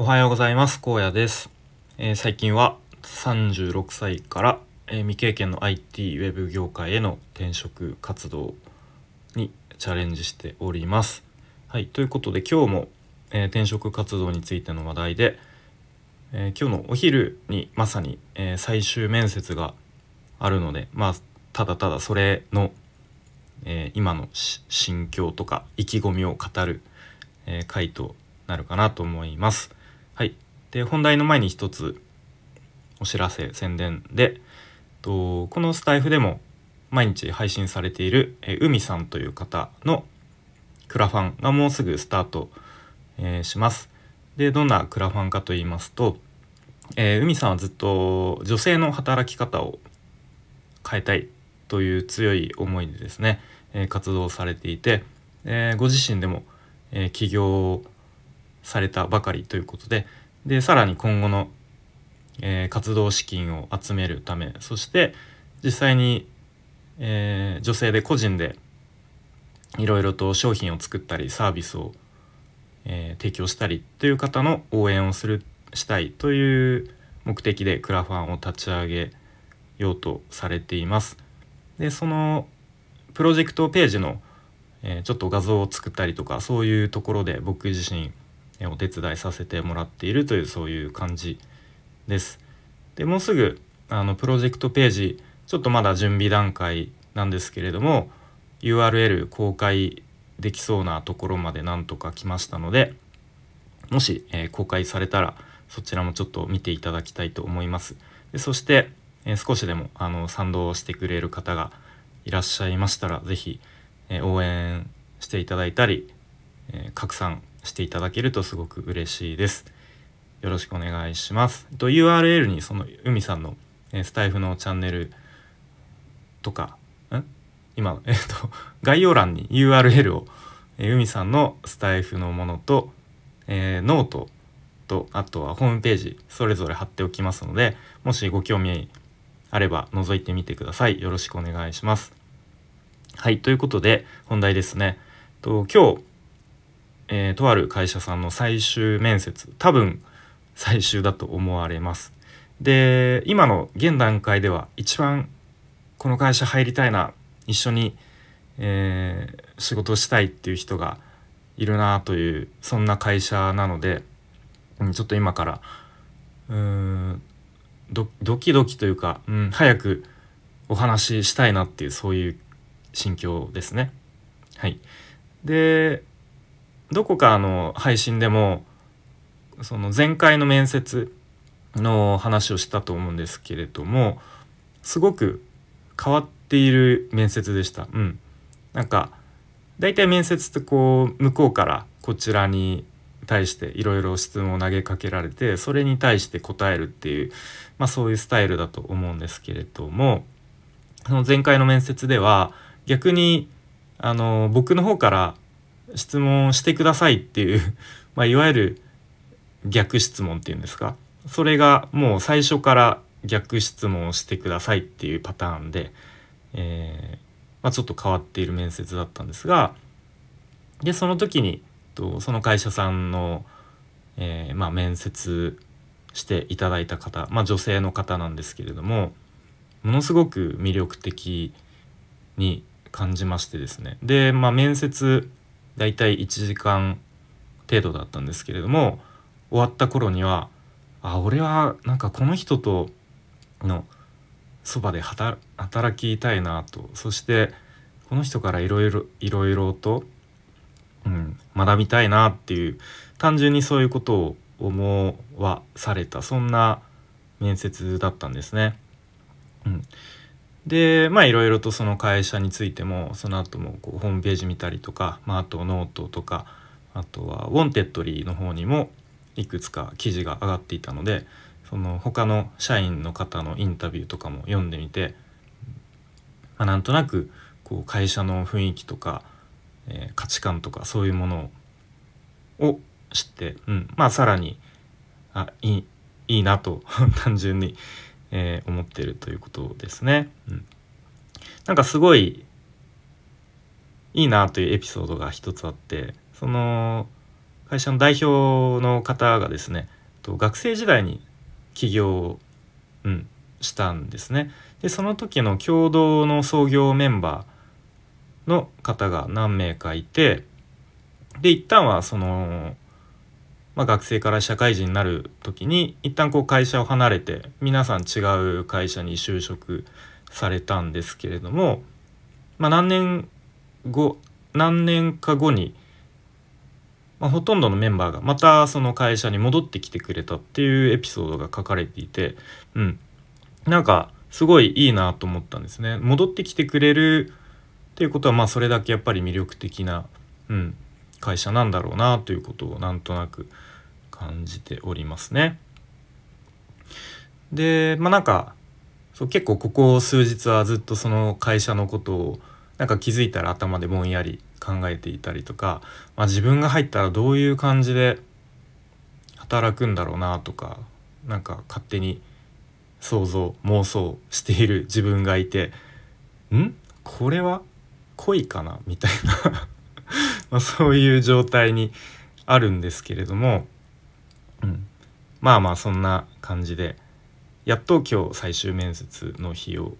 おはようございます。荒野です、えー、最近は36歳から、えー、未経験の IT ウェブ業界への転職活動にチャレンジしております。はいということで今日も、えー、転職活動についての話題で、え今日のお昼にまさに、え最終面接があるのでまあただただそれの、え今の心境とか意気込みを語る、え回となるかなと思います。はい、で本題の前に一つお知らせ宣伝でとこのスタイフでも毎日配信されている、え海さんという方のクラファンがもうすぐスタート、えー、します。でどんなクラファンかと言いますと、えー、海さんはずっと女性の働き方を変えたいという強い思いでですね、えー、活動されていて、えー、ご自身でも、えー、起業されたばかりということででさらに今後の、えー、活動資金を集めるためそして実際に、えー、女性で個人でいろいろと商品を作ったりサービスを、えー、提供したりという方の応援をするしたいという目的でクラファンを立ち上げようとされています。でそのプロジェクトページの、えー、ちょっと画像を作ったりとかそういうところで僕自身お手伝いさせてもらっているというそういう感じです。でもうすぐあのプロジェクトページちょっとまだ準備段階なんですけれども URL 公開できそうなところまでなんとか来ましたのでもし、えー、公開されたらそちらもちょっと見ていただきたいと思います。でそして、えー、少しでもあの賛同してくれる方がいらっしゃいましたら是非、えー、応援していただいたり、え拡散していただけるとすごく嬉しいです。よろしくお願いします。と URL にその海さんの、スタイフのチャンネルとか、ん？今、えっ、と、概要欄に URL を、え海さんのスタイフのものと、えー、ノートと、あとはホームページ、それぞれ貼っておきますので、もしご興味あれば覗いてみてください。よろしくお願いします。はい、ということで本題ですね。と今日えー、とある会社さんの最終面接多分最終だと思われます。で今の現段階では一番この会社入りたいな一緒に、えー、仕事したいっていう人がいるなというそんな会社なので、うん、ちょっと今からうんドキドキというか、うん、早くお話ししたいなっていうそういう心境ですね。はい、でどこかの配信でもその前回の面接の話をしたと思うんですけれどもすごく変わっている面接でした。うん、なんか大体面接ってこう向こうからこちらに対していろいろ質問を投げかけられてそれに対して答えるっていう、まあ、そういうスタイルだと思うんですけれどもその前回の面接では逆にあの僕の方から質問してくださいっていう まあ、いわゆる逆質問っていうんですか？それがもう最初から逆質問をしてくださいっていうパターンで、えー、まあ、ちょっと変わっている面接だったんですがでその時にとその会社さんの、えー、まあ、面接していただいた方、まあ、女性の方なんですけれどもものすごく魅力的に感じましてですね。で、まあ、面接大体1時間程度だったんですけれども終わった頃にはあ俺はなんかこの人とのそばで働きたいなとそしてこの人からいろいろいろいろと、うん、学びたいなっていう単純にそういうことを思わされたそんな面接だったんですね。うん、でまあいろいろとその会社についてもその後もこうホームページ見たりとか、まあ、あとノートとかあとは Wantedly の方にもいくつか記事が上がっていたのでその他の社員の方のインタビューとかも読んでみて、まあ、なんとなくこう会社の雰囲気とか、えー、価値観とかそういうものを知って、うん、まあさらにあいいいいなと単純にえー、思ってるということですね。うん、なんかすごいいいなというエピソードが一つあってその会社の代表の方がですねと学生時代に起業、うん、したんですね。でその時の共同の創業メンバーの方が何名かいてで一旦はその、まあ、学生から社会人になる時に一旦こう会社を離れて皆さん違う会社に就職されたんですけれども、まあ、何年後何年か後に、まあ、ほとんどのメンバーがまたその会社に戻ってきてくれたっていうエピソードが書かれていて、うん、なんかすごいいいなと思ったんですね。戻ってきてくれるっていうことはまあそれだけやっぱり魅力的な、うん、会社なんだろうなということをなんとなく感じておりますね。でまあなんかそう結構ここ数日はずっとその会社のことをなんか気づいたら頭でぼんやり考えていたりとか、まあ、自分が入ったらどういう感じで働くんだろうなとかなんか勝手に想像妄想している自分がいてん？これは恋かな？みたいなまそういう状態にあるんですけれども、うん、まあまあそんな感じでやっと今日最終面接の日を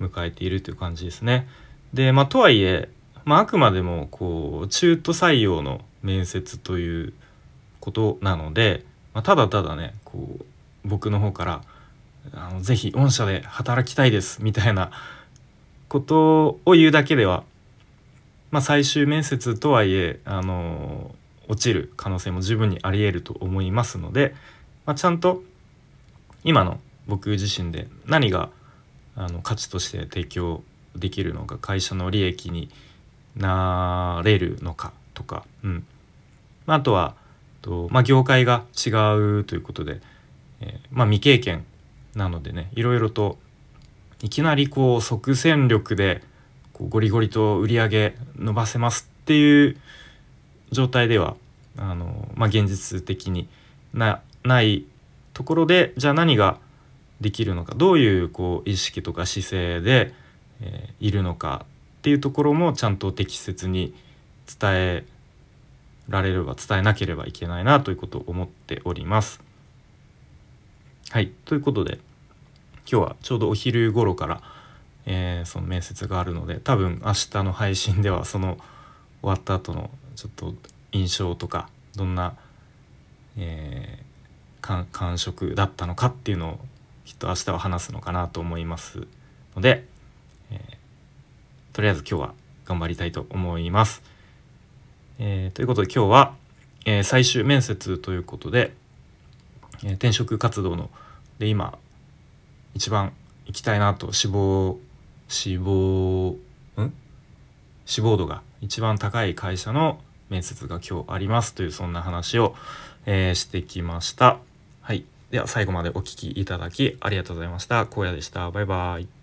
迎えているという感じですね。でまあとはいえ、まあ、あくまでもこう中途採用の面接ということなので、まあ、ただただねこう僕の方からあの「ぜひ御社で働きたいです」みたいなことを言うだけでは、まあ、最終面接とはいえあの落ちる可能性も十分にありえると思いますので、まあ、ちゃんと今の僕自身で何があの価値として提供できるのか会社の利益になれるのかとか、うん。まあ、とはと、まあ、業界が違うということで、えー、まあ、未経験なのでねいろいろといきなりこう即戦力でこうゴリゴリと売り上げ伸ばせますっていう状態ではあの、まあ、現実的になないところでじゃあ何ができるのかどういうこう意識とか姿勢で、えー、いるのかっていうところもちゃんと適切に伝えられれば伝えなければいけないなということを思っております。はいということで今日はちょうどお昼頃から、えー、その面接があるので多分明日の配信ではその終わった後のちょっと印象とかどんな、えー、感触だったのかっていうのをきっと明日は話すのかなと思いますので、えー、とりあえず今日は頑張りたいと思います。えー、ということで今日は、えー、最終面接ということで、え転職活動ので今一番行きたいなと志望志望ん？死亡度が一番高い会社の面接が今日ありますというそんな話を、えー、してきました。はい。では最後までお聴きいただきありがとうございました。荒野でした。バイバイ。